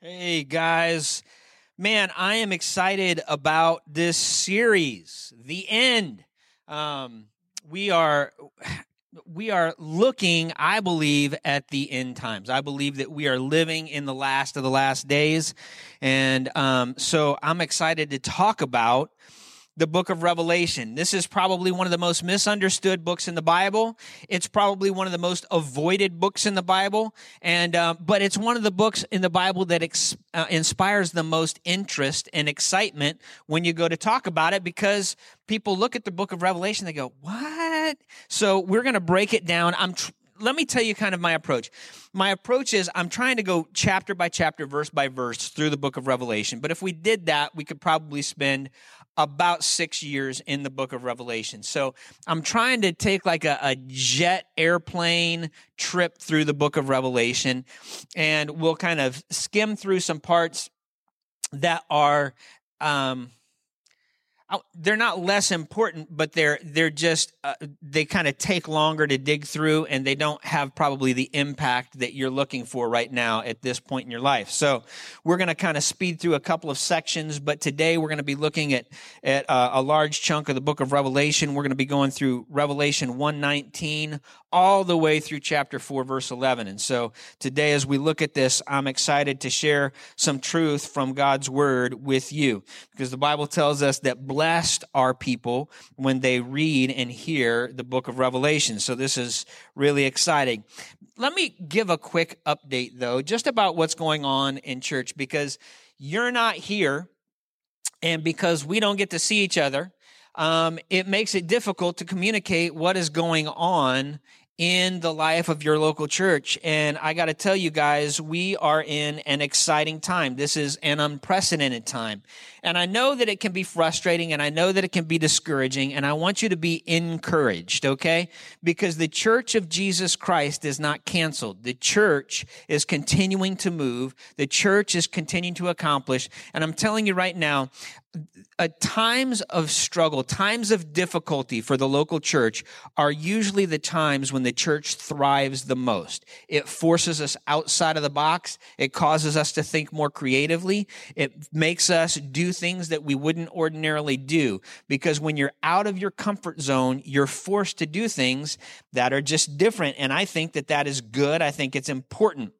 Hey guys, man, I am excited about this series, The End. Um, we are we are looking, I believe, at the end times. I believe that we are living in the last of the last days, and um, so I'm excited to talk about the book of Revelation. This is probably one of the most misunderstood books in the Bible. It's probably one of the most avoided books in the Bible, and uh, but it's one of the books in the Bible that ex- uh, inspires the most interest and excitement when you go to talk about it because people look at the book of Revelation, they go, "What?" So we're going to break it down. I'm. Tr- let me tell you kind of my approach. My approach is I'm trying to go chapter by chapter, verse by verse through the book of Revelation. But if we did that, we could probably spend about six years in the book of Revelation. So I'm trying to take like a, a, jet airplane trip through the book of Revelation, and we'll kind of skim through some parts that are. Um, they're not less important, but they're they're just uh, they kind of take longer to dig through, and they don't have probably the impact that you're looking for right now at this point in your life. So we're going to kind of speed through a couple of sections, but today we're going to be looking at at uh, a large chunk of the book of Revelation. We're going to be going through Revelation 119 all the way through chapter 4 verse 11. And so today as we look at this, I'm excited to share some truth from God's word with you because the Bible tells us that blessed are people when they read and hear the book of Revelation. So this is really exciting. Let me give a quick update though, just about what's going on in church because you're not here and because we don't get to see each other, um, it makes it difficult to communicate what is going on in the life of your local church. And I got to tell you guys, we are in an exciting time. This is an unprecedented time. And I know that it can be frustrating and I know that it can be discouraging. And I want you to be encouraged, okay? Because the church of Jesus Christ is not canceled. The church is continuing to move. The church is continuing to accomplish. And I'm telling you right now, uh, times of struggle, times of difficulty for the local church are usually the times when the church thrives the most. It forces us outside of the box. It causes us to think more creatively. It makes us do things that we wouldn't ordinarily do because when you're out of your comfort zone, you're forced to do things that are just different. And I think that that is good. I think it's important.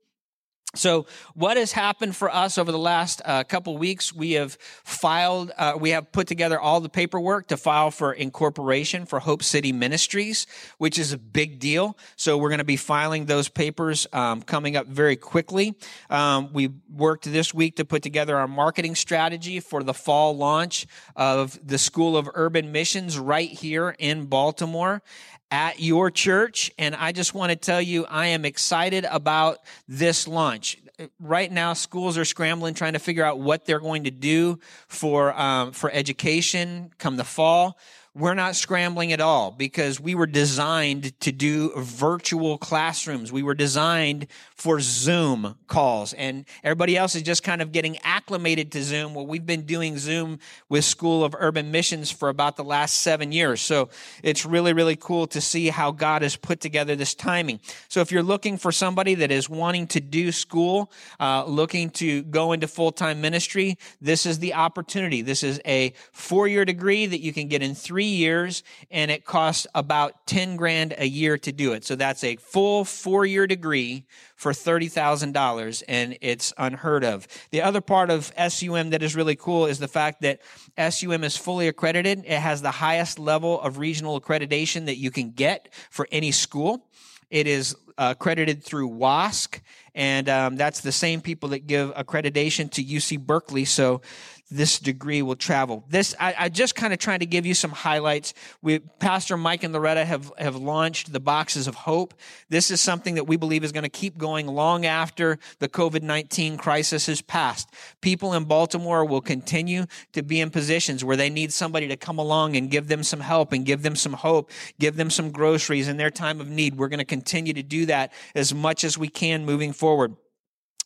So, what has happened for us over the last uh, couple weeks? We have filed, uh, we have put together all the paperwork to file for incorporation for Hope City Ministries, which is a big deal. So, we're going to be filing those papers um, coming up very quickly. Um, we worked this week to put together our marketing strategy for the fall launch of the School of Urban Missions right here in Baltimore at your church. And I just want to tell you, I am excited about this launch. Right now, schools are scrambling, trying to figure out what they're going to do for um, for education come the fall we're not scrambling at all because we were designed to do virtual classrooms. We were designed for Zoom calls and everybody else is just kind of getting acclimated to Zoom. Well, we've been doing Zoom with School of Urban Missions for about the last seven years. So it's really, really cool to see how God has put together this timing. So if you're looking for somebody that is wanting to do school, uh, looking to go into full-time ministry, this is the opportunity. This is a four-year degree that you can get in three years and it costs about 10 grand a year to do it. So that's a full four year degree for $30,000 and it's unheard of. The other part of SUM that is really cool is the fact that SUM is fully accredited. It has the highest level of regional accreditation that you can get for any school. It is uh, accredited through WASC, and um, that's the same people that give accreditation to UC Berkeley. So this degree will travel. This I, I just kind of trying to give you some highlights. We Pastor Mike and Loretta have have launched the boxes of hope. This is something that we believe is going to keep going long after the COVID nineteen crisis has passed. People in Baltimore will continue to be in positions where they need somebody to come along and give them some help and give them some hope, give them some groceries in their time of need. We're going to continue to do that as much as we can moving forward.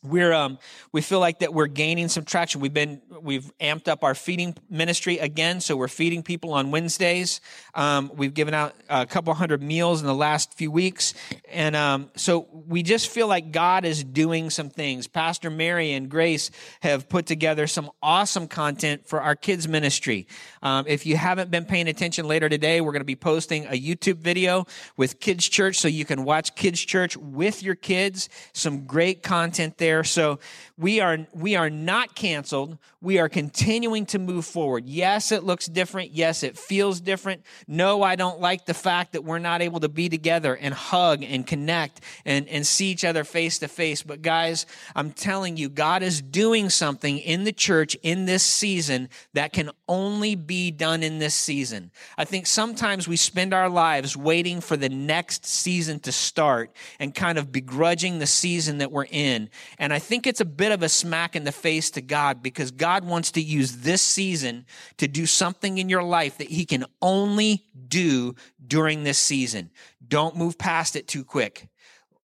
We're um, we feel like that we're gaining some traction. We've been we've amped up our feeding ministry again, so we're feeding people on Wednesdays. Um, we've given out a couple hundred meals in the last few weeks, and um, so we just feel like God is doing some things. Pastor Mary and Grace have put together some awesome content for our kids ministry. Um, if you haven't been paying attention later today, we're going to be posting a YouTube video with Kids Church, so you can watch Kids Church with your kids. Some great content there there. So we are, we are not canceled. We are continuing to move forward. Yes, it looks different. Yes, it feels different. No, I don't like the fact that we're not able to be together and hug and connect and, and see each other face to face. But guys, I'm telling you, God is doing something in the church in this season that can only be done in this season. I think sometimes we spend our lives waiting for the next season to start and kind of begrudging the season that we're in. And I think it's a bit of a smack in the face to God because God wants to use this season to do something in your life that He can only do during this season. Don't move past it too quick.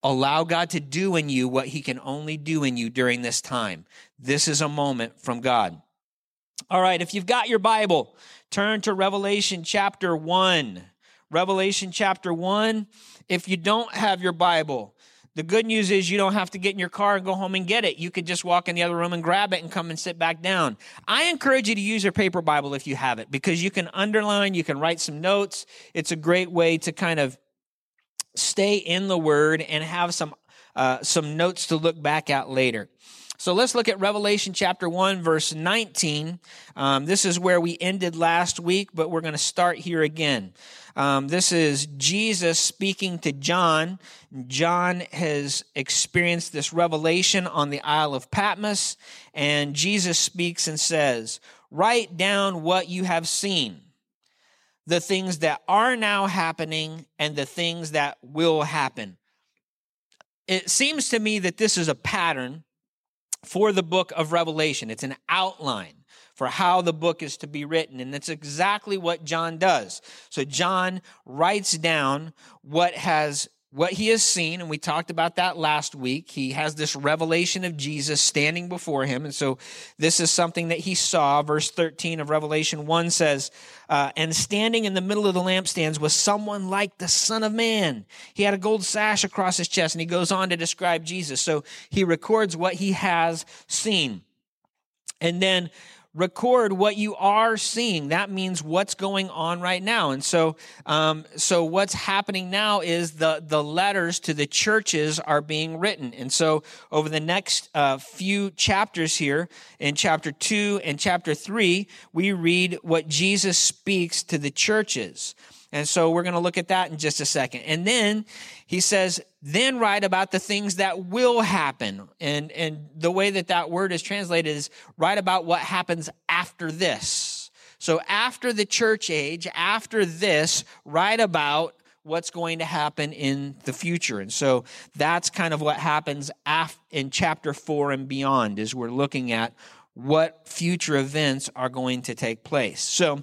Allow God to do in you what He can only do in you during this time. This is a moment from God. All right, if you've got your Bible, turn to Revelation chapter 1. Revelation chapter 1. If you don't have your Bible, the good news is you don't have to get in your car and go home and get it. You could just walk in the other room and grab it and come and sit back down. I encourage you to use your paper Bible if you have it because you can underline, you can write some notes. It's a great way to kind of stay in the Word and have some uh, some notes to look back at later. So let's look at Revelation chapter 1, verse 19. Um, this is where we ended last week, but we're going to start here again. Um, this is Jesus speaking to John. John has experienced this revelation on the Isle of Patmos, and Jesus speaks and says, Write down what you have seen, the things that are now happening, and the things that will happen. It seems to me that this is a pattern for the book of Revelation. It's an outline for how the book is to be written. And that's exactly what John does. So John writes down what has what he has seen, and we talked about that last week. He has this revelation of Jesus standing before him. And so this is something that he saw. Verse 13 of Revelation 1 says, uh, And standing in the middle of the lampstands was someone like the Son of Man. He had a gold sash across his chest, and he goes on to describe Jesus. So he records what he has seen. And then record what you are seeing. That means what's going on right now. And so, um, so what's happening now is the the letters to the churches are being written. And so, over the next uh, few chapters here, in chapter two and chapter three, we read what Jesus speaks to the churches. And so we're going to look at that in just a second. And then he says, then write about the things that will happen. And, and the way that that word is translated is write about what happens after this. So after the church age, after this, write about what's going to happen in the future. And so that's kind of what happens af- in chapter four and beyond is we're looking at what future events are going to take place. So,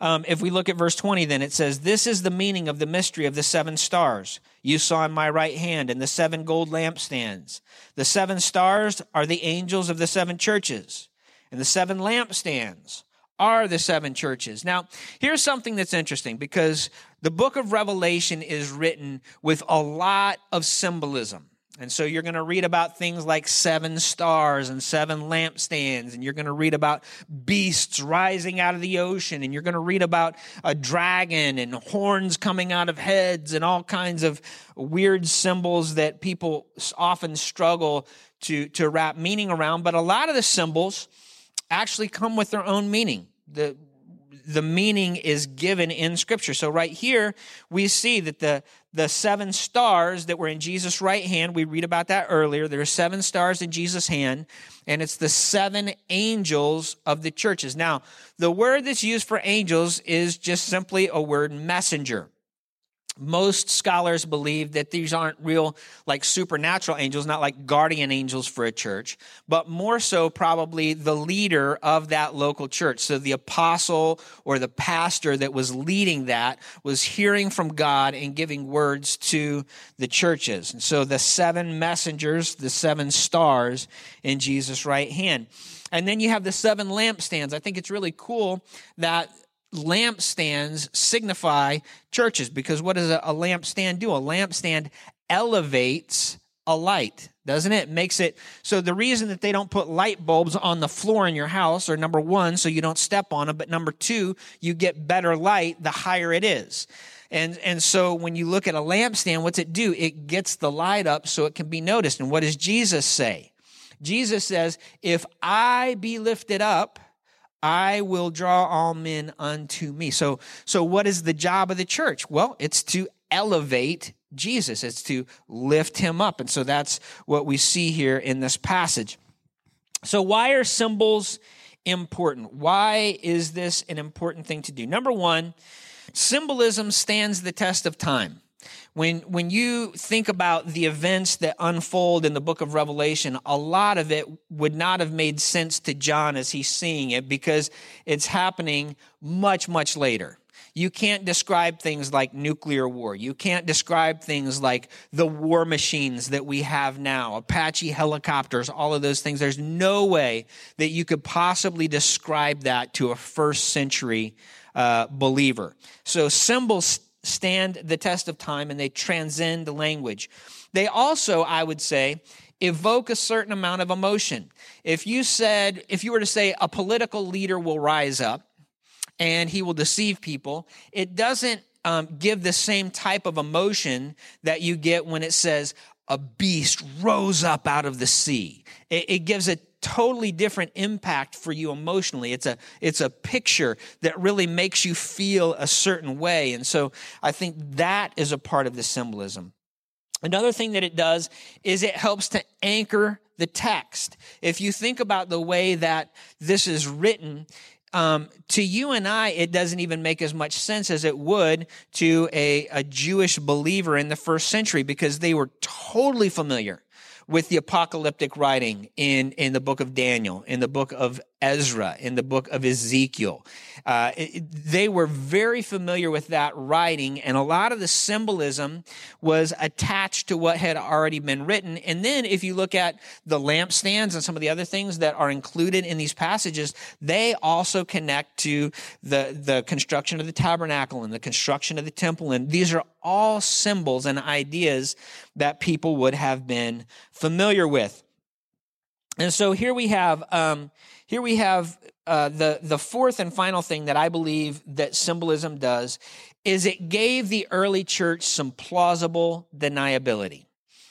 um, if we look at verse 20, then it says, This is the meaning of the mystery of the seven stars you saw in my right hand and the seven gold lampstands. The seven stars are the angels of the seven churches, and the seven lampstands are the seven churches. Now, here's something that's interesting because the book of Revelation is written with a lot of symbolism. And so you're going to read about things like seven stars and seven lampstands, and you're going to read about beasts rising out of the ocean, and you're going to read about a dragon and horns coming out of heads and all kinds of weird symbols that people often struggle to, to wrap meaning around. But a lot of the symbols actually come with their own meaning. The, the meaning is given in scripture. So right here, we see that the, the seven stars that were in Jesus' right hand, we read about that earlier. There are seven stars in Jesus' hand, and it's the seven angels of the churches. Now, the word that's used for angels is just simply a word messenger. Most scholars believe that these aren't real like supernatural angels not like guardian angels for a church but more so probably the leader of that local church. So the apostle or the pastor that was leading that was hearing from god and giving words to the churches. And so the seven messengers the seven stars in jesus right hand. And then you have the seven lampstands. I think it's really cool that lampstands signify churches because what does a, a lampstand do? A lampstand elevates a light, doesn't it? Makes it so the reason that they don't put light bulbs on the floor in your house are number one, so you don't step on them, but number two, you get better light the higher it is. And, and so when you look at a lampstand, what's it do? It gets the light up so it can be noticed. And what does Jesus say? Jesus says, if I be lifted up, I will draw all men unto me. So, so what is the job of the church? Well, it's to elevate Jesus. It's to lift him up. And so that's what we see here in this passage. So why are symbols important? Why is this an important thing to do? Number one, symbolism stands the test of time. When, when you think about the events that unfold in the book of Revelation, a lot of it would not have made sense to John as he's seeing it because it's happening much, much later. You can't describe things like nuclear war. You can't describe things like the war machines that we have now, Apache helicopters, all of those things. There's no way that you could possibly describe that to a first century uh, believer. So symbols stand the test of time and they transcend the language. They also, I would say, evoke a certain amount of emotion. If you said, if you were to say a political leader will rise up and he will deceive people, it doesn't um, give the same type of emotion that you get when it says a beast rose up out of the sea. It, it gives a totally different impact for you emotionally. It's a, it's a picture that really makes you feel a certain way. And so I think that is a part of the symbolism. Another thing that it does is it helps to anchor the text. If you think about the way that this is written, um, to you and I, it doesn't even make as much sense as it would to a, a Jewish believer in the first century because they were totally familiar with the apocalyptic writing in, in the book of Daniel, in the book of Ezra, in the book of Ezekiel. Uh, it, they were very familiar with that writing, and a lot of the symbolism was attached to what had already been written. And then, if you look at the lampstands and some of the other things that are included in these passages, they also connect to the, the construction of the tabernacle and the construction of the temple. And these are all symbols and ideas that people would have been familiar with. And so here we have um, here we have uh, the the fourth and final thing that I believe that symbolism does is it gave the early church some plausible deniability.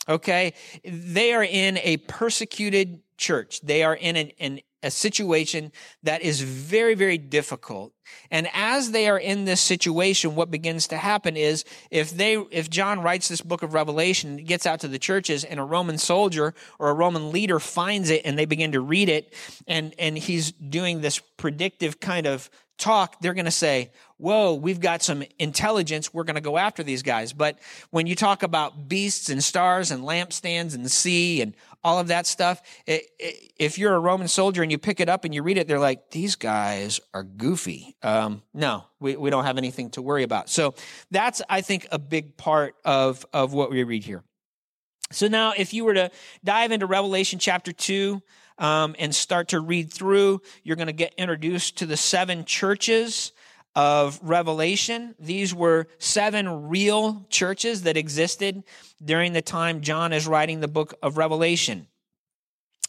Okay, they are in a persecuted church. They are in an, an a situation that is very, very difficult. And as they are in this situation, what begins to happen is if they, if John writes this book of Revelation, gets out to the churches and a Roman soldier or a Roman leader finds it and they begin to read it and, and he's doing this predictive kind of talk, they're going to say, whoa, we've got some intelligence. We're going to go after these guys. But when you talk about beasts and stars and lampstands and sea and all of that stuff, it, it, if you're a Roman soldier and you pick it up and you read it, they're like, these guys are goofy. Um, no, we, we don't have anything to worry about. So that's, I think, a big part of, of what we read here. So now, if you were to dive into Revelation chapter 2, um, and start to read through, you're going to get introduced to the seven churches of Revelation. These were seven real churches that existed during the time John is writing the book of Revelation.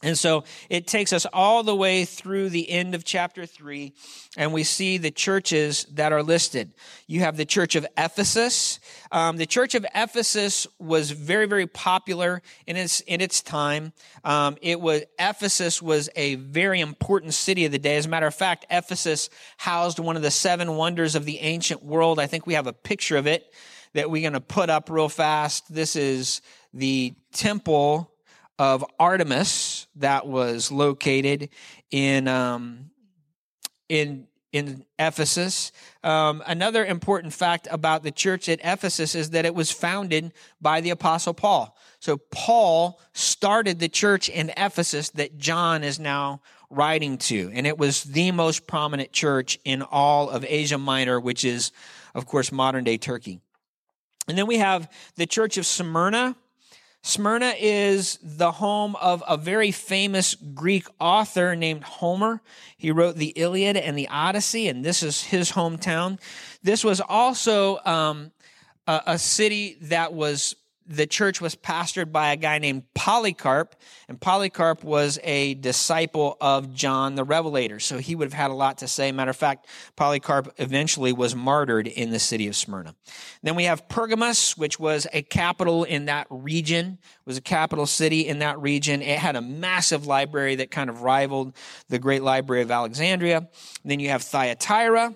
And so it takes us all the way through the end of chapter 3, and we see the churches that are listed. You have the church of Ephesus. Um, the church of Ephesus was very, very popular in its, in its time. Um, it was, Ephesus was a very important city of the day. As a matter of fact, Ephesus housed one of the seven wonders of the ancient world. I think we have a picture of it that we're going to put up real fast. This is the temple of Artemis that was located in um, in in Ephesus. Um, another important fact about the church at Ephesus is that it was founded by the Apostle Paul. So Paul started the church in Ephesus that John is now writing to. And it was the most prominent church in all of Asia Minor, which is, of course, modern day Turkey. And then we have the church of Smyrna. Smyrna is the home of a very famous Greek author named Homer. He wrote the Iliad and the Odyssey, and this is his hometown. This was also um, a, a city that was the church was pastored by a guy named Polycarp, and Polycarp was a disciple of John the Revelator. So he would have had a lot to say. Matter of fact, Polycarp eventually was martyred in the city of Smyrna. Then we have Pergamus, which was a capital in that region, was a capital city in that region. It had a massive library that kind of rivaled the great library of Alexandria. And then you have Thyatira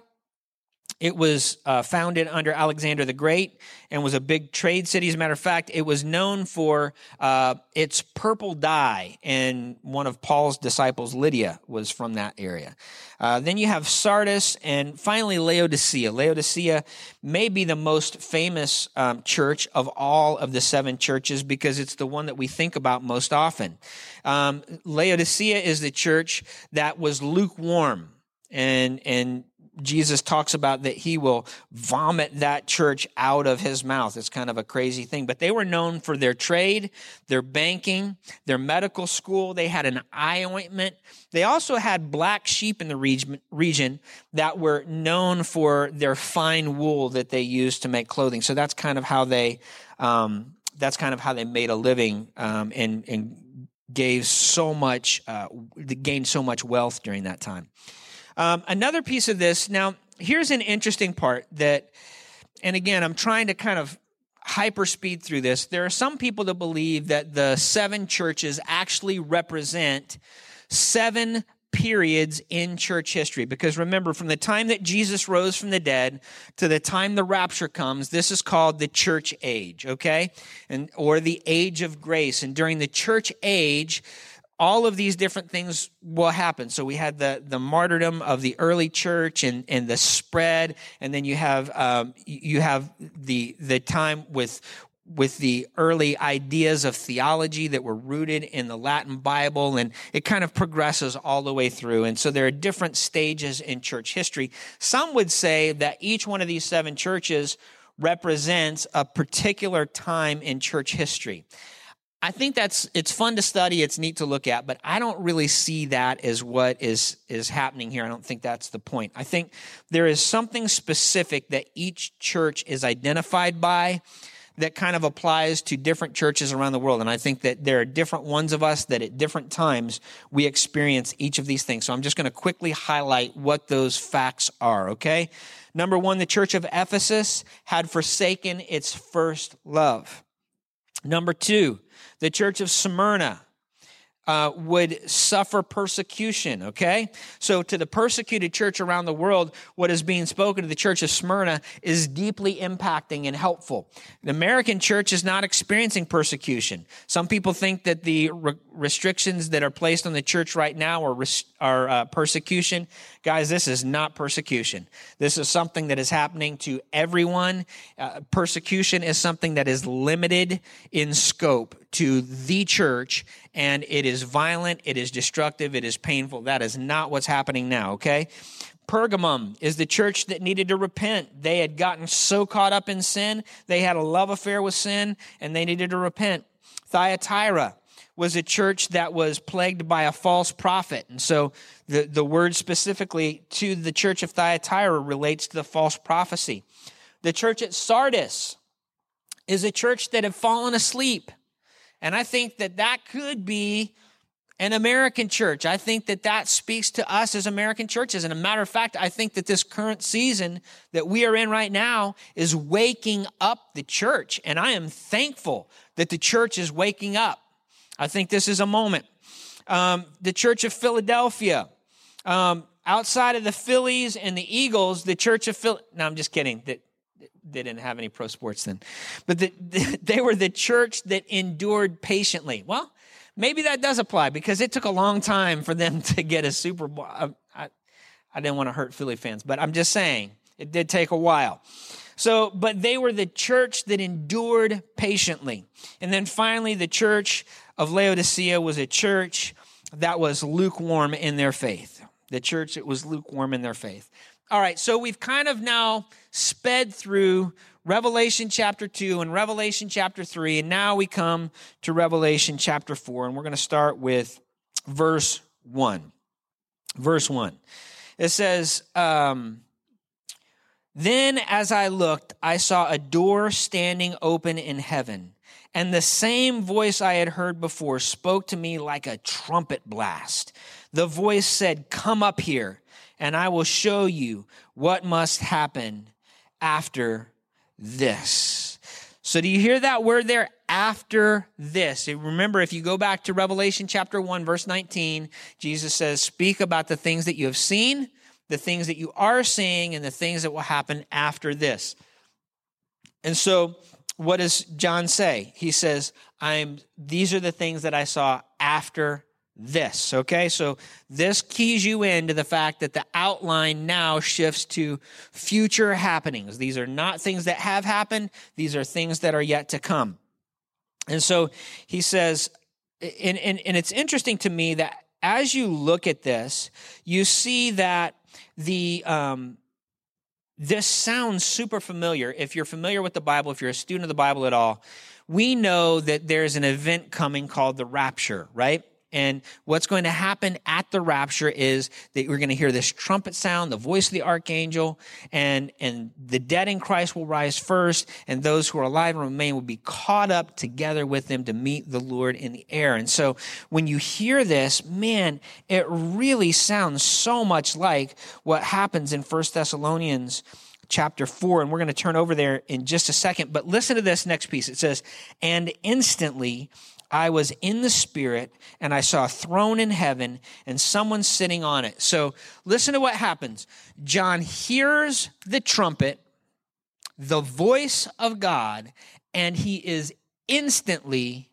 it was uh, founded under Alexander the Great and was a big trade city. As a matter of fact, it was known for uh, its purple dye, and one of Paul's disciples, Lydia, was from that area. Uh, then you have Sardis, and finally Laodicea. Laodicea may be the most famous um, church of all of the seven churches because it's the one that we think about most often. Um, Laodicea is the church that was lukewarm and and Jesus talks about that he will vomit that church out of his mouth. It's kind of a crazy thing. But they were known for their trade, their banking, their medical school. They had an eye ointment. They also had black sheep in the region that were known for their fine wool that they used to make clothing. So that's kind of how they, um, that's kind of how they made a living um, and, and gave so much, uh, gained so much wealth during that time. Um, another piece of this, now, here's an interesting part that, and again, I'm trying to kind of hyper speed through this. There are some people that believe that the seven churches actually represent seven periods in church history. Because remember, from the time that Jesus rose from the dead to the time the rapture comes, this is called the church age, okay? And, or the age of grace. And during the church age, all of these different things will happen. So we had the, the martyrdom of the early church and, and the spread. And then you have, um, you have the, the time with, with the early ideas of theology that were rooted in the Latin Bible, and it kind of progresses all the way through. And so there are different stages in church history. Some would say that each one of these seven churches represents a particular time in church history. I think that's it's fun to study, it's neat to look at, but I don't really see that as what is is happening here. I don't think that's the point. I think there is something specific that each church is identified by that kind of applies to different churches around the world. And I think that there are different ones of us that at different times we experience each of these things. So I'm just going to quickly highlight what those facts are, okay? Number 1, the church of Ephesus had forsaken its first love. Number 2, the church of Smyrna uh, would suffer persecution, okay? So, to the persecuted church around the world, what is being spoken to the church of Smyrna is deeply impacting and helpful. The American church is not experiencing persecution. Some people think that the re- restrictions that are placed on the church right now are, res- are uh, persecution. Guys, this is not persecution. This is something that is happening to everyone. Uh, persecution is something that is limited in scope to the church and it is violent, it is destructive, it is painful. That is not what's happening now, okay? Pergamum is the church that needed to repent. They had gotten so caught up in sin, they had a love affair with sin, and they needed to repent. Thyatira was a church that was plagued by a false prophet. And so the, the word specifically to the church of Thyatira relates to the false prophecy. The church at Sardis is a church that had fallen asleep. And I think that that could be an American church. I think that that speaks to us as American churches. And a matter of fact, I think that this current season that we are in right now is waking up the church. And I am thankful that the church is waking up. I think this is a moment. Um, the church of Philadelphia, um, outside of the Phillies and the Eagles, the church of Phil. No, I'm just kidding. That they didn't have any pro sports then, but the, they were the church that endured patiently. Well, maybe that does apply because it took a long time for them to get a Super Bowl. I, I didn't want to hurt Philly fans, but I'm just saying it did take a while. So, but they were the church that endured patiently. And then finally, the church of Laodicea was a church that was lukewarm in their faith. The church that was lukewarm in their faith. All right, so we've kind of now sped through Revelation chapter 2 and Revelation chapter 3, and now we come to Revelation chapter 4, and we're going to start with verse 1. Verse 1. It says, um, Then as I looked, I saw a door standing open in heaven, and the same voice I had heard before spoke to me like a trumpet blast. The voice said, Come up here, and I will show you what must happen after this. So do you hear that word there? After this. Remember, if you go back to Revelation chapter 1, verse 19, Jesus says, Speak about the things that you have seen, the things that you are seeing, and the things that will happen after this. And so, what does John say? He says, I'm these are the things that I saw after this. Okay, so this keys you into the fact that the outline now shifts to future happenings. These are not things that have happened, these are things that are yet to come. And so he says, and, and, and it's interesting to me that as you look at this, you see that the um, this sounds super familiar. If you're familiar with the Bible, if you're a student of the Bible at all, we know that there's an event coming called the rapture, right? And what's going to happen at the rapture is that we're going to hear this trumpet sound, the voice of the archangel, and, and the dead in Christ will rise first, and those who are alive and remain will be caught up together with them to meet the Lord in the air. And so when you hear this, man, it really sounds so much like what happens in First Thessalonians chapter 4 and we're going to turn over there in just a second but listen to this next piece it says and instantly I was in the spirit and I saw a throne in heaven and someone sitting on it. So listen to what happens. John hears the trumpet, the voice of God, and he is instantly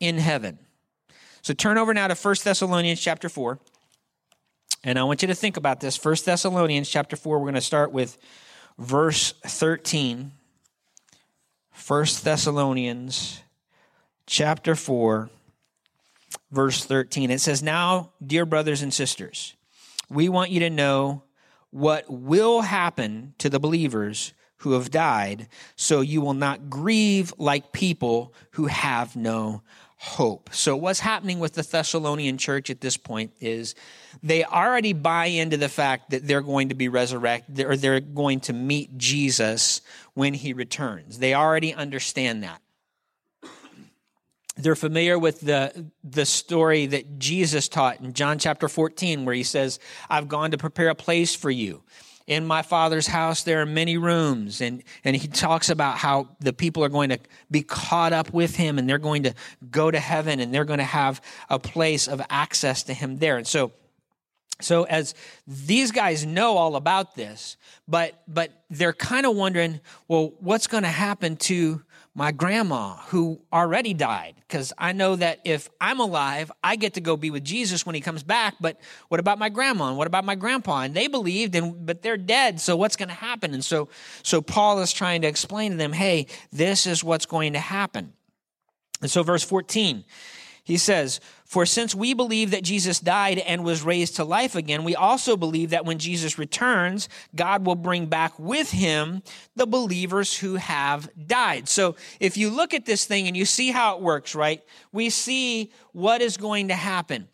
in heaven. So turn over now to 1 Thessalonians chapter 4. And I want you to think about this. 1 Thessalonians chapter 4, we're going to start with verse 13. 1 Thessalonians chapter 4, verse 13. It says, Now, dear brothers and sisters, we want you to know what will happen to the believers who have died, so you will not grieve like people who have no hope. So, what's happening with the Thessalonian church at this point is they already buy into the fact that they're going to be resurrected or they're going to meet Jesus when he returns. They already understand that they're familiar with the, the story that Jesus taught in John chapter 14, where he says, I've gone to prepare a place for you. In my father's house, there are many rooms. And, and he talks about how the people are going to be caught up with him and they're going to go to heaven and they're going to have a place of access to him there. And so, so as these guys know all about this, but, but they're kind of wondering, well, what's going to happen to my grandma who already died because I know that if I'm alive, I get to go be with Jesus when he comes back. But what about my grandma and what about my grandpa? And they believed, and but they're dead. So what's going to happen? And so, so Paul is trying to explain to them, hey, this is what's going to happen. And so, verse 14, he says, For since we believe that Jesus died and was raised to life again, we also believe that when Jesus returns, God will bring back with him the believers who have died. So if you look at this thing and you see how it works, right? We see what is going to happen.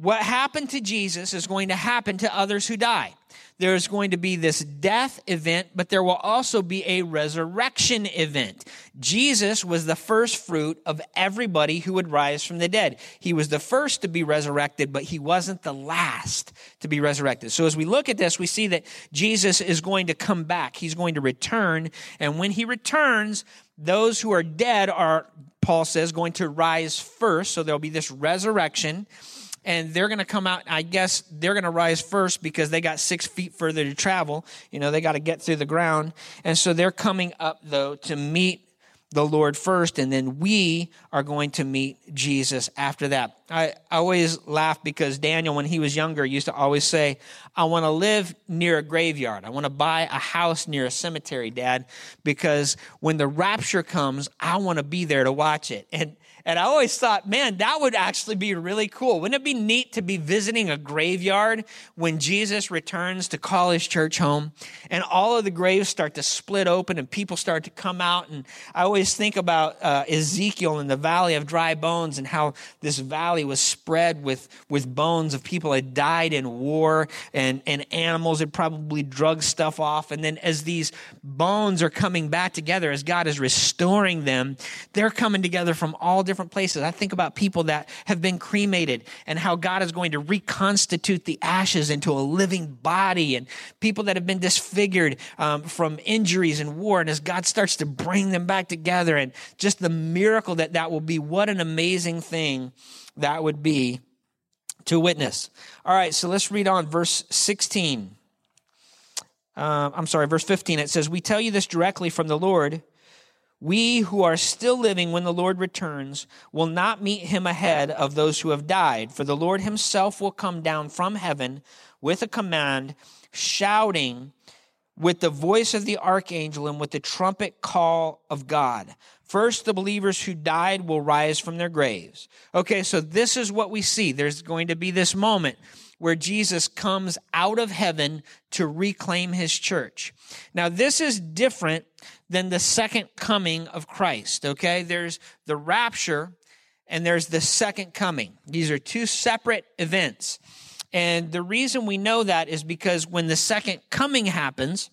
What happened to Jesus is going to happen to others who die there's going to be this death event, but there will also be a resurrection event. Jesus was the first fruit of everybody who would rise from the dead. He was the first to be resurrected, but he wasn't the last to be resurrected. So as we look at this, we see that Jesus is going to come back. He's going to return. And when he returns, those who are dead are, Paul says, going to rise first. So there'll be this resurrection and they're going to come out. I guess they're going to rise first because they got six feet further to travel. You know, they got to get through the ground. And so they're coming up, though, to meet the Lord first, and then we are going to meet Jesus after that. I, always laugh because Daniel, when he was younger, used to always say, I want to live near a graveyard. I want to buy a house near a cemetery, Dad, because when the rapture comes, I want to be there to watch it. And and I always thought, man, that would actually be really cool. Wouldn't it be neat to be visiting a graveyard when Jesus returns to call his church home and all of the graves start to split open and people start to come out? And I always think about uh, Ezekiel in the valley of dry bones and how this valley was spread with, with bones of people that died in war and, and animals had probably drug stuff off. And then as these bones are coming back together, as God is restoring them, they're coming together from all different different places. I think about people that have been cremated and how God is going to reconstitute the ashes into a living body and people that have been disfigured um, from injuries and war. And as God starts to bring them back together and just the miracle that that will be, what an amazing thing that would be to witness. All right, so let's read on verse 16. Uh, I'm sorry, verse 15. It says, We tell you this directly from the Lord we who are still living when the Lord returns will not meet him ahead of those who have died, for the Lord himself will come down from heaven with a command, shouting with the voice of the archangel and with the trumpet call of God. First, the believers who died will rise from their graves. Okay, so this is what we see. There's going to be this moment where Jesus comes out of heaven to reclaim his church. Now, this is different than the second coming of Christ, okay? There's the rapture and there's the second coming. These are two separate events. And the reason we know that is because when the second coming happens,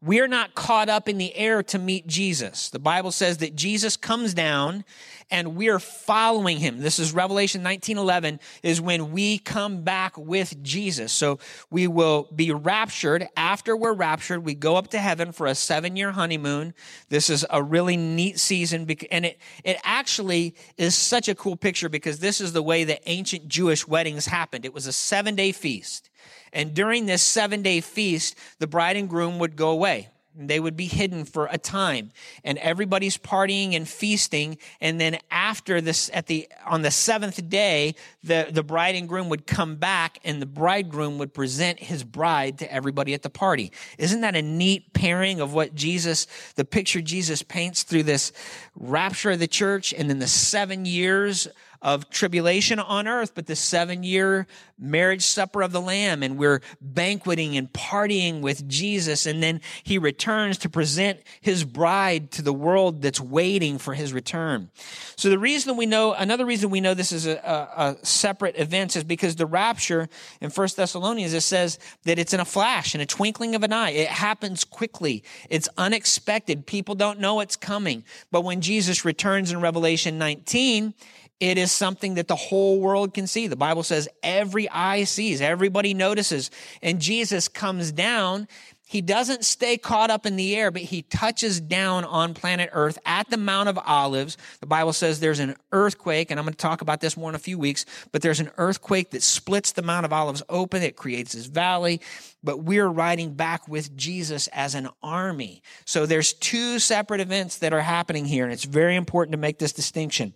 we're not caught up in the air to meet Jesus. The Bible says that Jesus comes down and we're following him. This is Revelation 19:11 is when we come back with Jesus. So we will be raptured. After we're raptured, we go up to heaven for a 7-year honeymoon. This is a really neat season and it it actually is such a cool picture because this is the way the ancient Jewish weddings happened. It was a 7-day feast. And during this 7-day feast, the bride and groom would go away. They would be hidden for a time and everybody's partying and feasting. And then after this, at the, on the seventh day, the, the bride and groom would come back and the bridegroom would present his bride to everybody at the party. Isn't that a neat pairing of what Jesus, the picture Jesus paints through this rapture of the church and then the seven years of tribulation on earth, but the seven year marriage supper of the Lamb, and we're banqueting and partying with Jesus, and then he returns to present his bride to the world that's waiting for his return. So the reason we know, another reason we know this is a, a, a separate event is because the rapture in First Thessalonians, it says that it's in a flash, in a twinkling of an eye. It happens quickly. It's unexpected. People don't know it's coming. But when Jesus returns in Revelation 19, it is something that the whole world can see. The Bible says every eye sees, everybody notices. And Jesus comes down. He doesn't stay caught up in the air, but he touches down on planet Earth at the Mount of Olives. The Bible says there's an earthquake, and I'm going to talk about this more in a few weeks, but there's an earthquake that splits the Mount of Olives open. It creates this valley, but we're riding back with Jesus as an army. So there's two separate events that are happening here, and it's very important to make this distinction.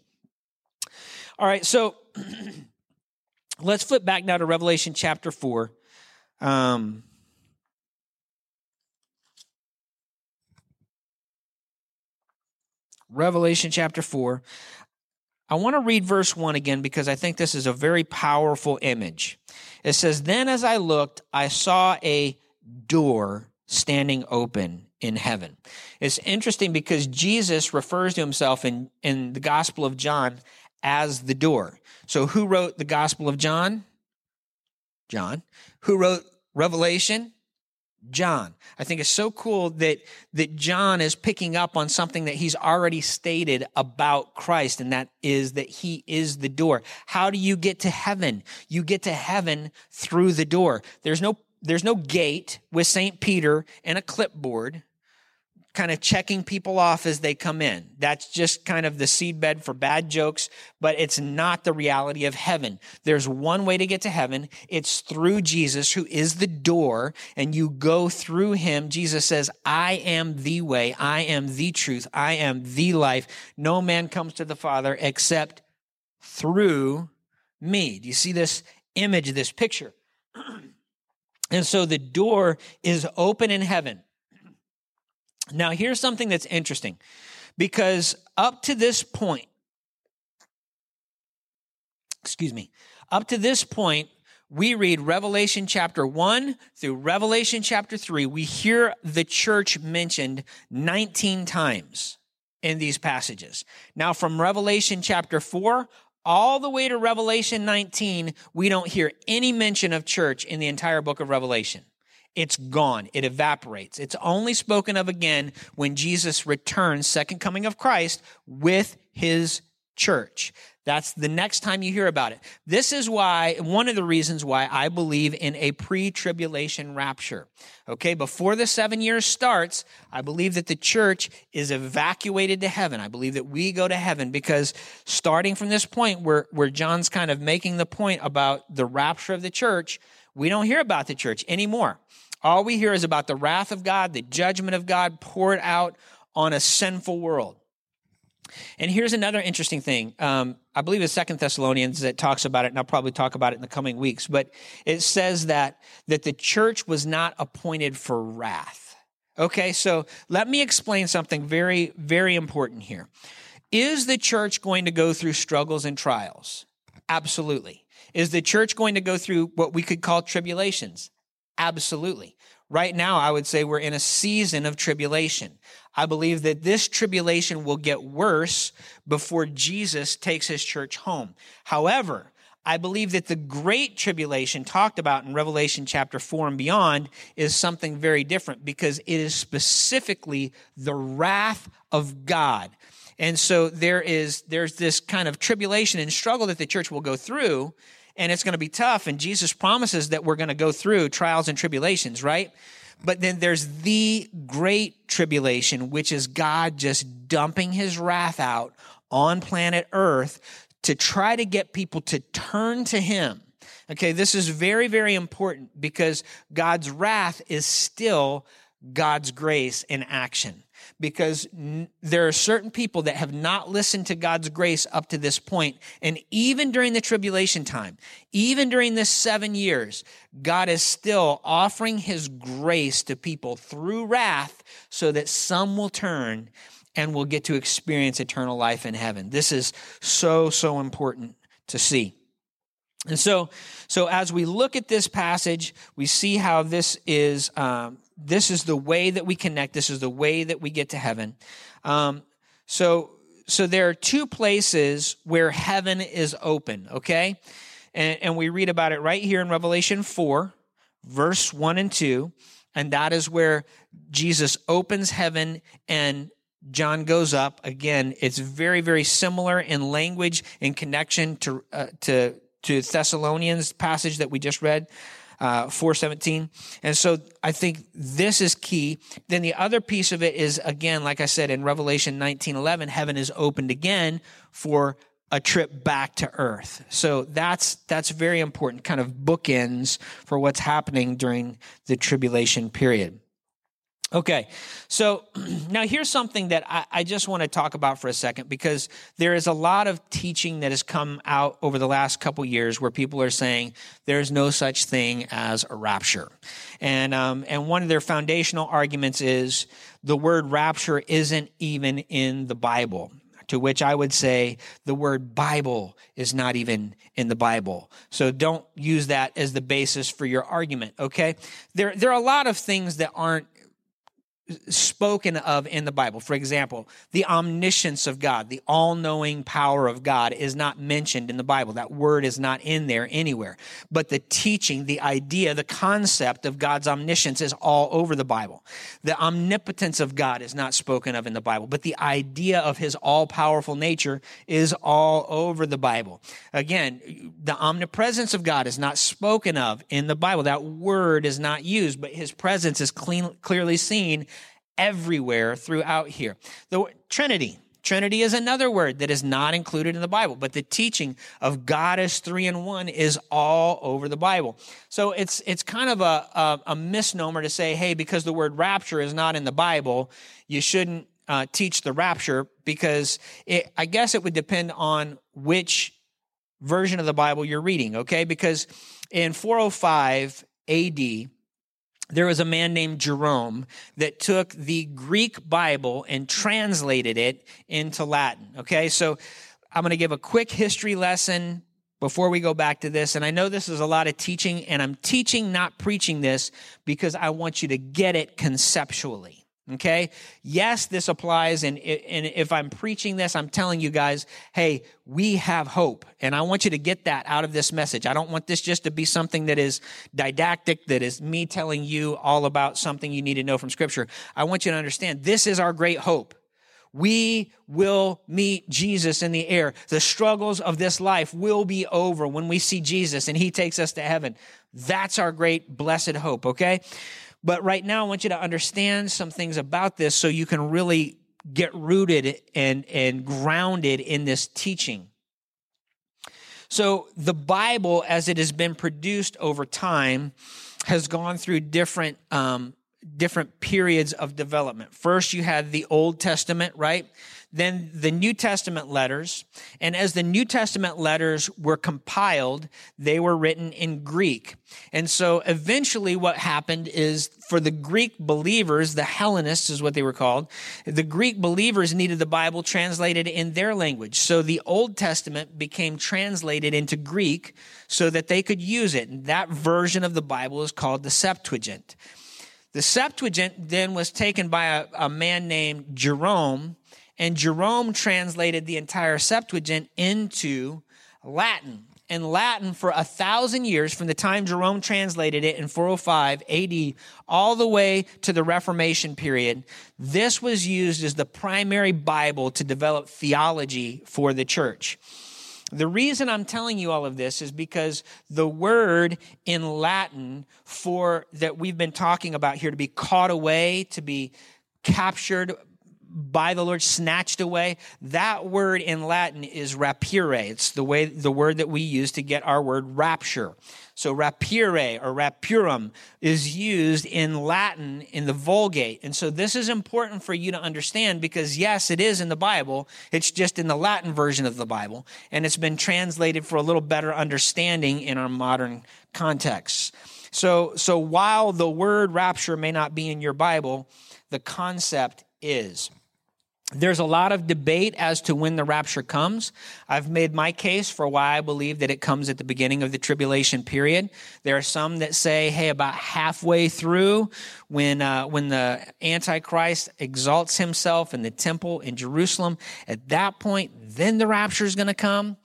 All right, so let's flip back now to Revelation chapter 4. Um, Revelation chapter 4. I want to read verse 1 again because I think this is a very powerful image. It says, Then as I looked, I saw a door standing open in heaven. It's interesting because Jesus refers to himself in, in the Gospel of John as the door. So who wrote the Gospel of John? John. Who wrote Revelation? John. I think it's so cool that, that John is picking up on something that he's already stated about Christ, and that is that he is the door. How do you get to heaven? You get to heaven through the door. There's no, there's no gate with St. Peter and a clipboard kind of checking people off as they come in. That's just kind of the seedbed for bad jokes, but it's not the reality of heaven. There's one way to get to heaven. It's through Jesus, who is the door, and you go through him. Jesus says, I am the way. I am the truth. I am the life. No man comes to the Father except through me. Do you see this image, this picture? and so the door is open in heaven. Now, here's something that's interesting because up to this point, excuse me, up to this point, we read Revelation chapter 1 through Revelation chapter 3. We hear the church mentioned 19 times in these passages. Now, from Revelation chapter 4 all the way to Revelation 19, we don't hear any mention of church in the entire book of Revelation it's gone. It evaporates. It's only spoken of again when Jesus returns, second coming of Christ, with his church. That's the next time you hear about it. This is why, one of the reasons why I believe in a pre tribulation rapture. Okay, before the seven years starts, I believe that the church is evacuated to heaven. I believe that we go to heaven because starting from this point where, where John's kind of making the point about the rapture of the church, we don't hear about the church anymore. All we hear is about the wrath of God, the judgment of God poured out on a sinful world. And here's another interesting thing. Um, I believe it's Second Thessalonians that talks about it, and I'll probably talk about it in the coming weeks. But it says that that the church was not appointed for wrath. Okay, so let me explain something very, very important here. Is the church going to go through struggles and trials? Absolutely. Is the church going to go through what we could call tribulations? Absolutely. Right now, I would say we're in a season of tribulation. I believe that this tribulation will get worse before Jesus takes his church home. However, I believe that the great tribulation talked about in Revelation chapter 4 and beyond is something very different because it is specifically the wrath of God. And so there is there's this kind of tribulation and struggle that the church will go through and it's going to be tough. And Jesus promises that we're going to go through trials and tribulations, right? But then there's the great tribulation, which is God just dumping his wrath out on planet Earth to try to get people to turn to him. Okay, this is very, very important because God's wrath is still God's grace in action because there are certain people that have not listened to God's grace up to this point. And even during the tribulation time, even during this seven years, God is still offering his grace to people through wrath so that some will turn and will get to experience eternal life in heaven. This is so, so important to see. And so, so as we look at this passage, we see how this is um, this is the way that we connect. This is the way that we get to heaven. Um, so, so there are two places where heaven is open. Okay, and, and we read about it right here in Revelation four, verse one and two, and that is where Jesus opens heaven and John goes up again. It's very, very similar in language in connection to uh, to to Thessalonians passage that we just read uh, 417. And so I think this is key. Then the other piece of it is, again, like I said, in Revelation 19 11, heaven is opened again for a trip back to earth. So that's that's very important kind of bookends for what's happening during the tribulation period. Okay, so now here's something that I, I, just want to talk about for a second because there is a lot of teaching that has come out over the last couple years where people are saying there's no such thing as a rapture, and um, and one of their foundational arguments is the word rapture isn't even in the Bible. To which I would say the word Bible is not even in the Bible. So don't use that as the basis for your argument, okay? There, there are a lot of things that aren't spoken of in the Bible. For example, the omniscience of God, the all knowing power of God is not mentioned in the Bible. That word is not in there anywhere. But the teaching, the idea, the concept of God's omniscience is all over the Bible. The omnipotence of God is not spoken of in the Bible, but the idea of his all powerful nature is all over the Bible. Again, the omnipresence of God is not spoken of in the Bible. That word is not used, but his presence is clean, clearly seen everywhere throughout here. The Trinity. Trinity is another word that is not included in the Bible, but the teaching of God as three in one is all over the Bible. So it's it's kind of a, a, a misnomer to say, hey, because the word rapture is not in the Bible, you shouldn't uh, teach the rapture because it, I guess it would depend on which version of the Bible you're reading, okay? Because in 405 AD, there was a man named Jerome that took the Greek Bible and translated it into Latin. Okay, so I'm going to give a quick history lesson before we go back to this. And I know this is a lot of teaching, and I'm teaching, not preaching this, because I want you to get it conceptually. Okay. Yes, this applies. And, and if I'm preaching this, I'm telling you guys, hey, we have hope. And I want you to get that out of this message. I don't want this just to be something that is didactic, that is me telling you all about something you need to know from scripture. I want you to understand this is our great hope. We will meet Jesus in the air. The struggles of this life will be over when we see Jesus and he takes us to heaven. That's our great blessed hope. Okay. But right now, I want you to understand some things about this so you can really get rooted and, and grounded in this teaching. So, the Bible, as it has been produced over time, has gone through different um, different periods of development. First, you had the Old Testament, right? Then the New Testament letters. And as the New Testament letters were compiled, they were written in Greek. And so eventually what happened is for the Greek believers, the Hellenists is what they were called, the Greek believers needed the Bible translated in their language. So the Old Testament became translated into Greek so that they could use it. And that version of the Bible is called the Septuagint. The Septuagint then was taken by a, a man named Jerome and Jerome translated the entire Septuagint into Latin. And Latin for a thousand years, from the time Jerome translated it in 405 AD all the way to the Reformation period, this was used as the primary Bible to develop theology for the church. The reason I'm telling you all of this is because the word in Latin for that we've been talking about here to be caught away, to be captured by the Lord, snatched away. That word in Latin is rapire. It's the way, the word that we use to get our word rapture. So rapire or rapurum is used in Latin in the Vulgate. And so this is important for you to understand because yes, it is in the Bible. It's just in the Latin version of the Bible. And it's been translated for a little better understanding in our modern context. So, so while the word rapture may not be in your Bible, the concept is. There's a lot of debate as to when the rapture comes. I've made my case for why I believe that it comes at the beginning of the tribulation period. There are some that say, hey, about halfway through, when, uh, when the Antichrist exalts himself in the temple in Jerusalem, at that point, then the rapture is going to come.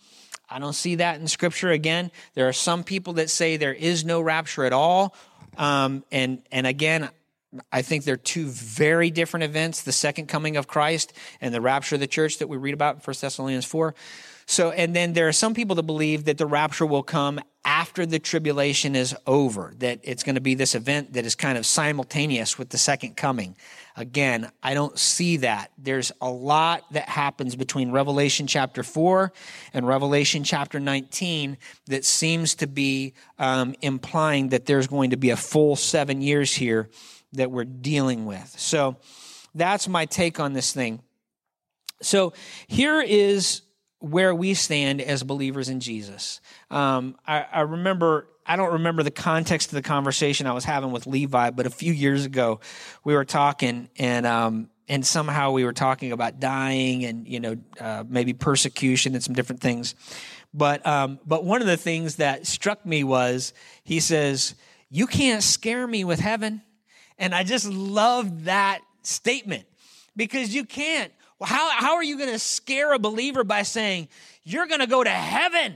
I don't see that in scripture again. There are some people that say there is no rapture at all. Um, and, and again, I think they're two very different events the second coming of Christ and the rapture of the church that we read about in 1 Thessalonians 4. So, and then there are some people that believe that the rapture will come after the tribulation is over, that it's going to be this event that is kind of simultaneous with the second coming. Again, I don't see that. There's a lot that happens between Revelation chapter 4 and Revelation chapter 19 that seems to be um, implying that there's going to be a full seven years here that we're dealing with. So that's my take on this thing. So here is where we stand as believers in Jesus. Um, I, I, remember, I don't remember the context of the conversation I was having with Levi, but a few years ago we were talking and, um, and somehow we were talking about dying and, you know, uh, maybe persecution and some different things. But, um, but one of the things that struck me was he says, you can't scare me with heaven. And I just love that statement because you can't. How, how are you going to scare a believer by saying, you're going to go to heaven?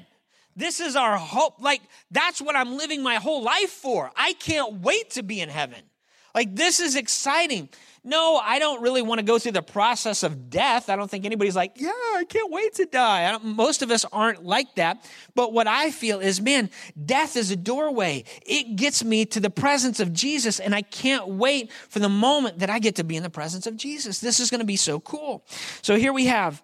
This is our hope. Like, that's what I'm living my whole life for. I can't wait to be in heaven. Like, this is exciting. No, I don't really want to go through the process of death. I don't think anybody's like, yeah, I can't wait to die. most of us aren't like that. But what I feel is, man, death is a doorway. It gets me to the presence of Jesus, and I can't wait for the moment that I get to be in the presence of Jesus. This is going to be so cool. So here we have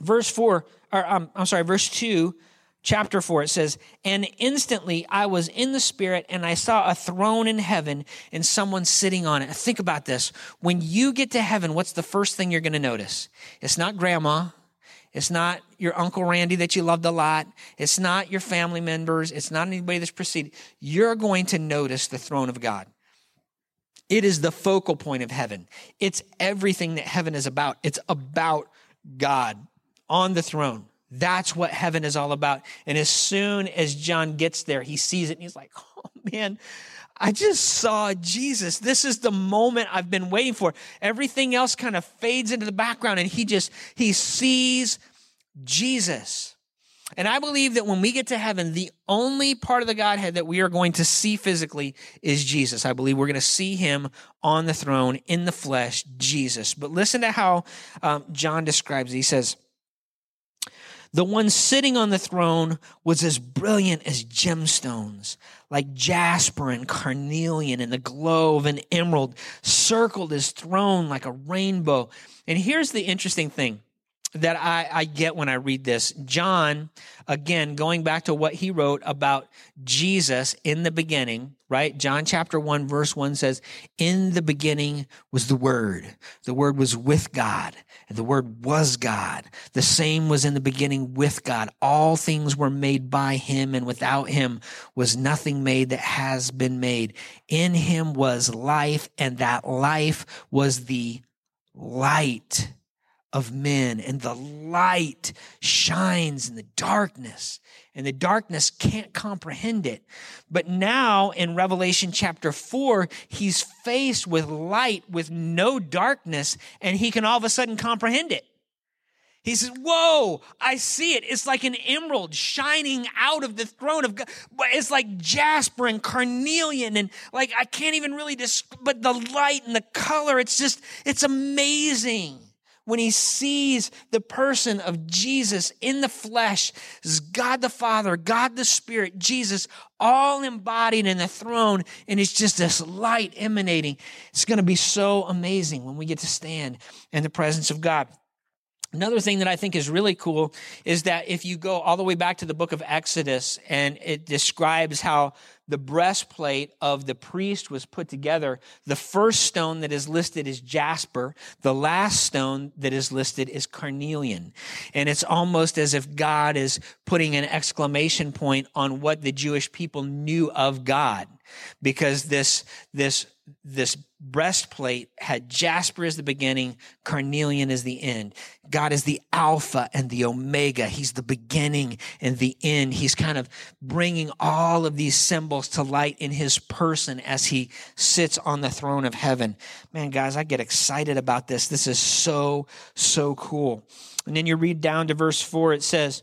verse 4, or um, I'm sorry, verse 2 chapter 4, it says, And instantly I was in the Spirit, and I saw a throne in heaven and someone sitting on it. Think about this. When you get to heaven, what's the first thing you're going to notice? It's not grandma. It's not your Uncle Randy that you loved a lot. It's not your family members. It's not anybody that's preceded. You're going to notice the throne of God. It is the focal point of heaven. It's everything that heaven is about. It's about God on the throne. That's what heaven is all about. And as soon as John gets there, he sees it and he's like, oh man, I just saw Jesus. This is the moment I've been waiting for. Everything else kind of fades into the background and he just, he sees Jesus. And I believe that when we get to heaven, the only part of the Godhead that we are going to see physically is Jesus. I believe we're going to see him on the throne in the flesh, Jesus. But listen to how um, John describes it. He says, the one sitting on the throne was as brilliant as gemstones, like jasper and carnelian, and the glow of an emerald circled his throne like a rainbow. And here's the interesting thing that I, I get when I read this. John, again, going back to what he wrote about Jesus in the beginning, right? John chapter 1, verse 1 says, In the beginning was the Word. The Word was with God, and the Word was God. The same was in the beginning with God. All things were made by Him, and without Him was nothing made that has been made. In Him was life, and that life was the light of men, and the light shines in the darkness, and the darkness can't comprehend it. But now in Revelation chapter 4, he's faced with light with no darkness, and he can all of a sudden comprehend it. He says, Whoa, I see it. It's like an emerald shining out of the throne of God. It's like jasper and carnelian, and like I can't even really describe, but the light and the color, it's just, it's amazing when he sees the person of Jesus in the flesh, God the Father, God the Spirit, Jesus, all embodied in the throne, and it's just this light emanating. It's going to be so amazing when we get to stand in the presence of God. Another thing that I think is really cool is that if you go all the way back to the book of Exodus and it describes how the breastplate of the priest was put together, the first stone that is listed is jasper. The last stone that is listed is carnelian. And it's almost as if God is putting an exclamation point on what the Jewish people knew of God because this, this this breastplate had jasper as the beginning, carnelian as the end. God is the Alpha and the Omega. He's the beginning and the end. He's kind of bringing all of these symbols to light in his person as he sits on the throne of heaven. Man, guys, I get excited about this. This is so, so cool. And then you read down to verse four, it says,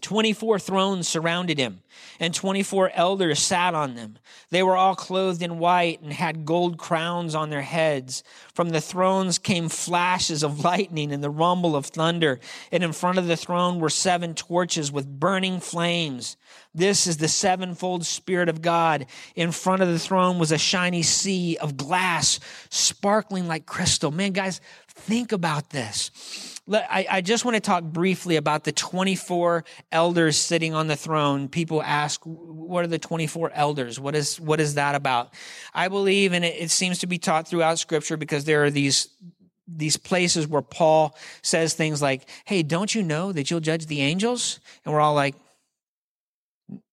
24 thrones surrounded him, and 24 elders sat on them. They were all clothed in white and had gold crowns on their heads. From the thrones came flashes of lightning and the rumble of thunder. And in front of the throne were seven torches with burning flames. This is the sevenfold Spirit of God. In front of the throne was a shiny sea of glass, sparkling like crystal. Man, guys, think about this I, I just want to talk briefly about the 24 elders sitting on the throne. People ask, what are the 24 elders? What is, what is that about? I believe, and it, it seems to be taught throughout scripture because there are these these places where Paul says things like, Hey, don't you know that you'll judge the angels? And we're all like,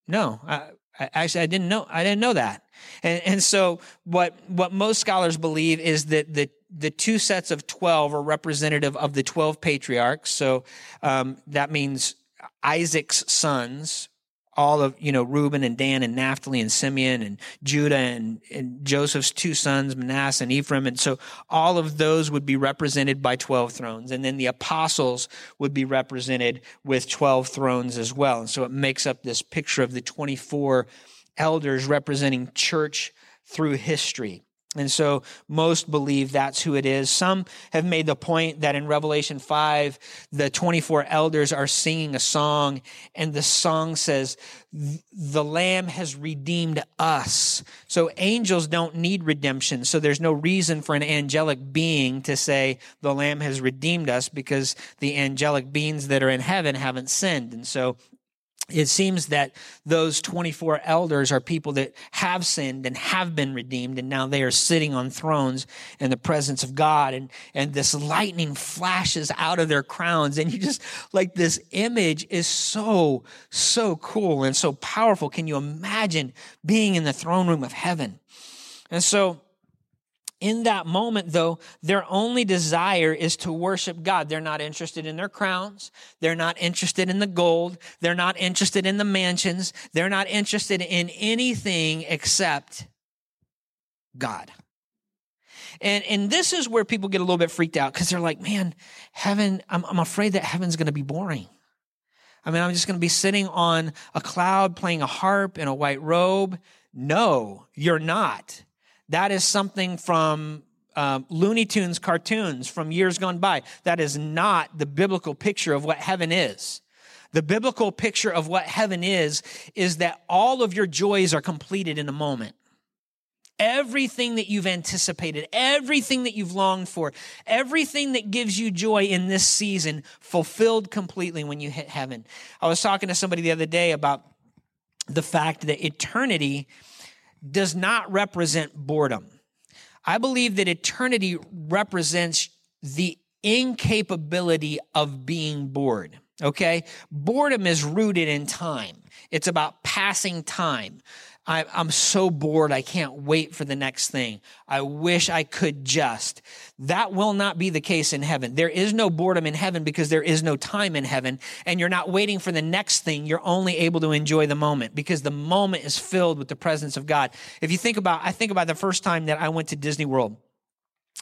No, I, I, actually, I didn't know, I didn't know that. And, and so what, what most scholars believe is that the, the two sets of 12 are representative of the 12 patriarchs. So um, that means Isaac's sons, all of, you know, Reuben and Dan and Naphtali and Simeon and Judah and, and Joseph's two sons, Manasseh and Ephraim. And so all of those would be represented by 12 thrones. And then the apostles would be represented with 12 thrones as well. And so it makes up this picture of the 24 elders representing church through history. And so most believe that's who it is. Some have made the point that in Revelation 5, the 24 elders are singing a song, and the song says, The Lamb has redeemed us. So angels don't need redemption. So there's no reason for an angelic being to say, The Lamb has redeemed us, because the angelic beings that are in heaven haven't sinned. And so it seems that those 24 elders are people that have sinned and have been redeemed and now they are sitting on thrones in the presence of God and and this lightning flashes out of their crowns and you just like this image is so so cool and so powerful. Can you imagine being in the throne room of heaven? And so in that moment, though, their only desire is to worship God. They're not interested in their crowns. They're not interested in the gold. They're not interested in the mansions. They're not interested in anything except God. And, and this is where people get a little bit freaked out because they're like, man, heaven, I'm, I'm afraid that heaven's going to be boring. I mean, I'm just going to be sitting on a cloud playing a harp in a white robe. No, you're not. That is something from um, Looney Tunes cartoons from years gone by. That is not the biblical picture of what heaven is. The biblical picture of what heaven is, is that all of your joys are completed in a moment. Everything that you've anticipated, everything that you've longed for, everything that gives you joy in this season fulfilled completely when you hit heaven. I was talking to somebody the other day about the fact that eternity does not represent boredom. I believe that eternity represents the incapability of being bored. Okay. Boredom is rooted in time. It's about passing time. I, am so bored. I can't wait for the next thing. I wish I could just. That will not be the case in heaven. There is no boredom in heaven because there is no time in heaven. And you're not waiting for the next thing. You're only able to enjoy the moment because the moment is filled with the presence of God. If you think about, I think about the first time that I went to Disney World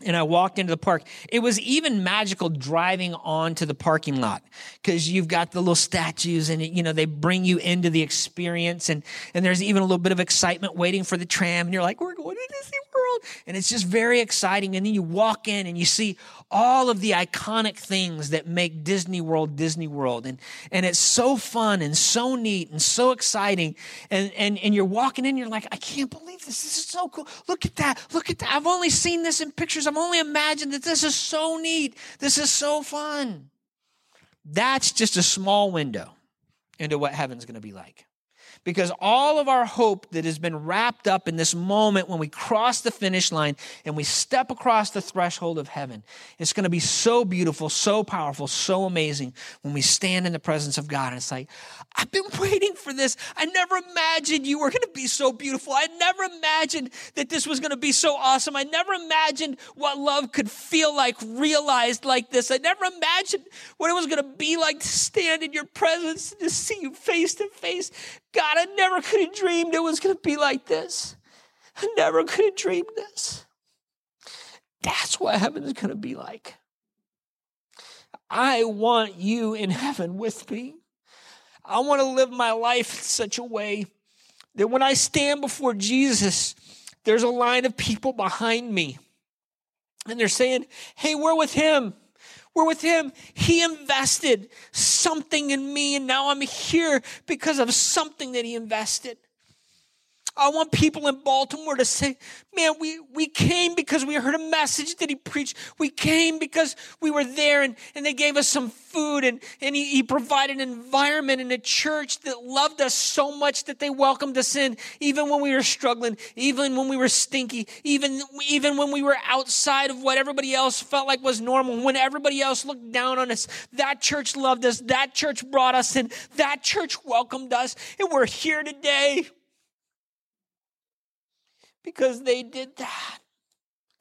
and I walked into the park. It was even magical driving onto the parking lot because you've got the little statues and, you know, they bring you into the experience. And, and there's even a little bit of excitement waiting for the tram. And you're like, we're going to Disney World. And it's just very exciting. And then you walk in and you see all of the iconic things that make Disney World Disney World. And, and it's so fun and so neat and so exciting. And, and, and you're walking in, you're like, I can't believe this. This is so cool. Look at that. Look at that. I've only seen this in pictures. I've only imagined that this is so neat. This is so fun. That's just a small window into what heaven's going to be like because all of our hope that has been wrapped up in this moment when we cross the finish line and we step across the threshold of heaven, it's going to be so beautiful, so powerful, so amazing when we stand in the presence of God. And it's like, I've been waiting for this. I never imagined you were going to be so beautiful. I never imagined that this was going to be so awesome. I never imagined what love could feel like realized like this. I never imagined what it was going to be like to stand in your presence, and to see you face to face. God, I never could have dreamed it was going to be like this. I never could have dreamed this. That's what heaven is going to be like. I want you in heaven with me. I want to live my life in such a way that when I stand before Jesus, there's a line of people behind me. And they're saying, Hey, we're with him. We're with him. He invested something in me, and now I'm here because of something that he invested. I want people in Baltimore to say, man, we, we came because we heard a message that he preached. We came because we were there and, and they gave us some food and, and he, he provided an environment in a church that loved us so much that they welcomed us in, even when we were struggling, even when we were stinky, even, even when we were outside of what everybody else felt like was normal, when everybody else looked down on us. That church loved us. That church brought us in. That church welcomed us. And we're here today because they did that.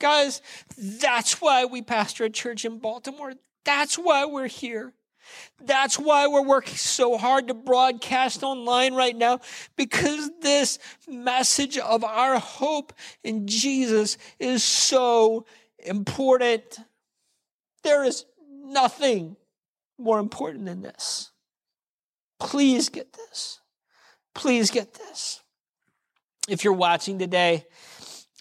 Guys, that's why we pastor a church in Baltimore. That's why we're here. That's why we're working so hard to broadcast online right now because this message of our hope in Jesus is so important. There is nothing more important than this. Please get this. Please get this if you're watching today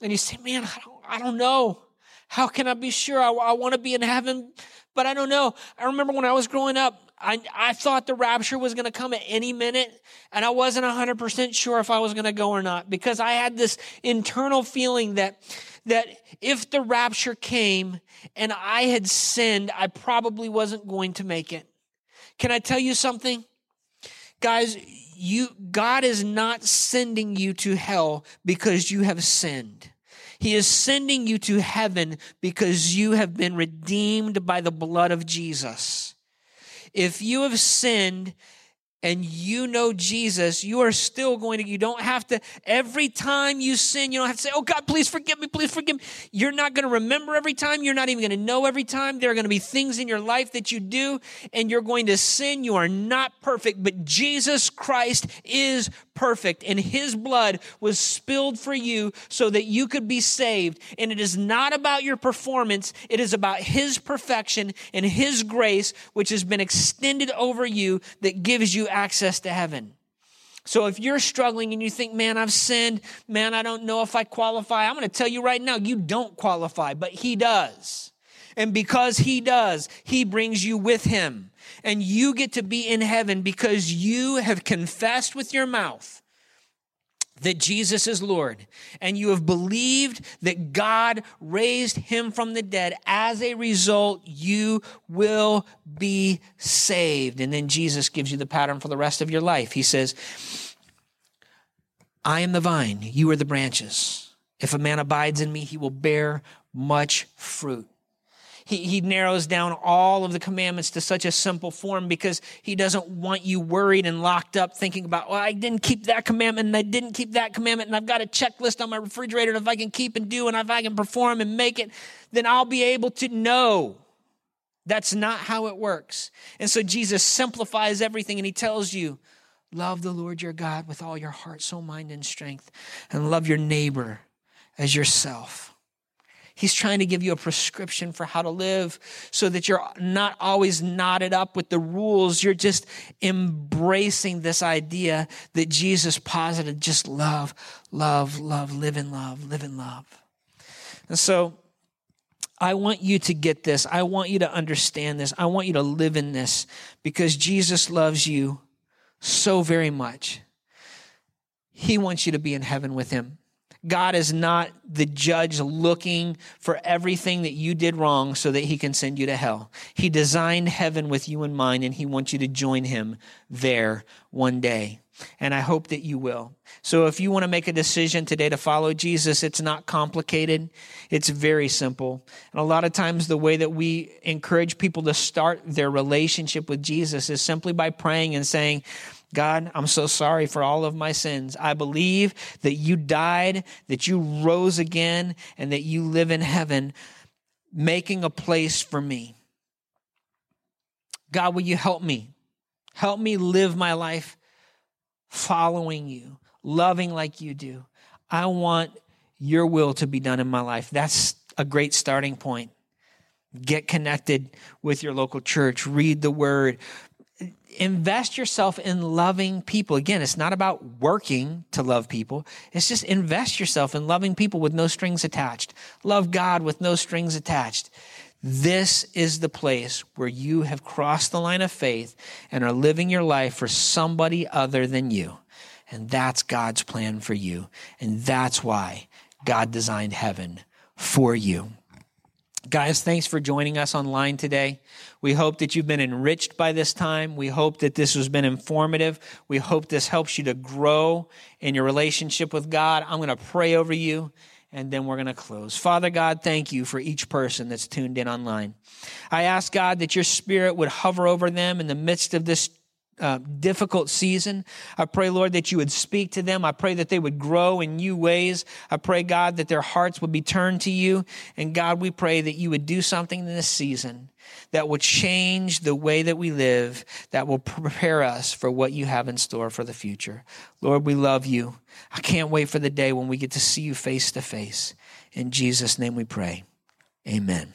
and you say, man, I don't, I don't know. How can I be sure? I, I want to be in heaven, but I don't know. I remember when I was growing up, I, I thought the rapture was going to come at any minute, and I wasn't 100% sure if I was going to go or not because I had this internal feeling that, that if the rapture came and I had sinned, I probably wasn't going to make it. Can I tell you something? Guys, you, God is not sending you to hell because you have sinned. He is sending you to heaven because you have been redeemed by the blood of Jesus. If you have sinned, and you know Jesus, you are still going to, you don't have to, every time you sin, you don't have to say, Oh God, please forgive me, please forgive me. You're not going to remember every time. You're not even going to know every time. There are going to be things in your life that you do and you're going to sin. You are not perfect, but Jesus Christ is perfect and his blood was spilled for you so that you could be saved. And it is not about your performance. It is about his perfection and his grace, which has been extended over you that gives you access to heaven. So if you're struggling and you think, man, I've sinned, man, I don't know if I qualify, I'm going to tell you right now, you don't qualify, but he does. And because he does, he brings you with him. And you get to be in heaven because you have confessed with your mouth that Jesus is Lord, and you have believed that God raised him from the dead, as a result, you will be saved. And then Jesus gives you the pattern for the rest of your life. He says, I am the vine, you are the branches. If a man abides in me, he will bear much fruit he, he narrows down all of the commandments to such a simple form because he doesn't want you worried and locked up thinking about, well, I didn't keep that commandment and I didn't keep that commandment and I've got a checklist on my refrigerator and if I can keep and do and if I can perform and make it, then I'll be able to know. That's not how it works. And so Jesus simplifies everything and he tells you, love the Lord your God with all your heart, soul, mind, and strength, and love your neighbor as yourself. He's trying to give you a prescription for how to live so that you're not always knotted up with the rules. You're just embracing this idea that Jesus posited just love, love, love, live in love, live in love. And so I want you to get this. I want you to understand this. I want you to live in this because Jesus loves you so very much. He wants you to be in heaven with him. God is not the judge looking for everything that you did wrong so that he can send you to hell. He designed heaven with you in mind and he wants you to join him there one day. And I hope that you will. So if you want to make a decision today to follow Jesus, it's not complicated. It's very simple. And a lot of times the way that we encourage people to start their relationship with Jesus is simply by praying and saying, God, I'm so sorry for all of my sins. I believe that you died, that you rose again, and that you live in heaven, making a place for me. God, will you help me? Help me live my life following you, loving like you do. I want your will to be done in my life. That's a great starting point. Get connected with your local church, read the word, invest yourself in loving people. Again, it's not about working to love people. It's just invest yourself in loving people with no strings attached. Love God with no strings attached. This is the place where you have crossed the line of faith and are living your life for somebody other than you. And that's God's plan for you. And that's why God designed heaven for you. Guys, thanks for joining us online today. We hope that you've been enriched by this time. We hope that this has been informative. We hope this helps you to grow in your relationship with God. I'm going to pray over you and then we're going to close. Father God, thank you for each person that's tuned in online. I ask God that your spirit would hover over them in the midst of this uh, difficult season. I pray, Lord, that you would speak to them. I pray that they would grow in new ways. I pray, God, that their hearts would be turned to you. And God, we pray that you would do something in this season that will change the way that we live, that will prepare us for what you have in store for the future. Lord, we love you. I can't wait for the day when we get to see you face to face. In Jesus' name we pray. Amen.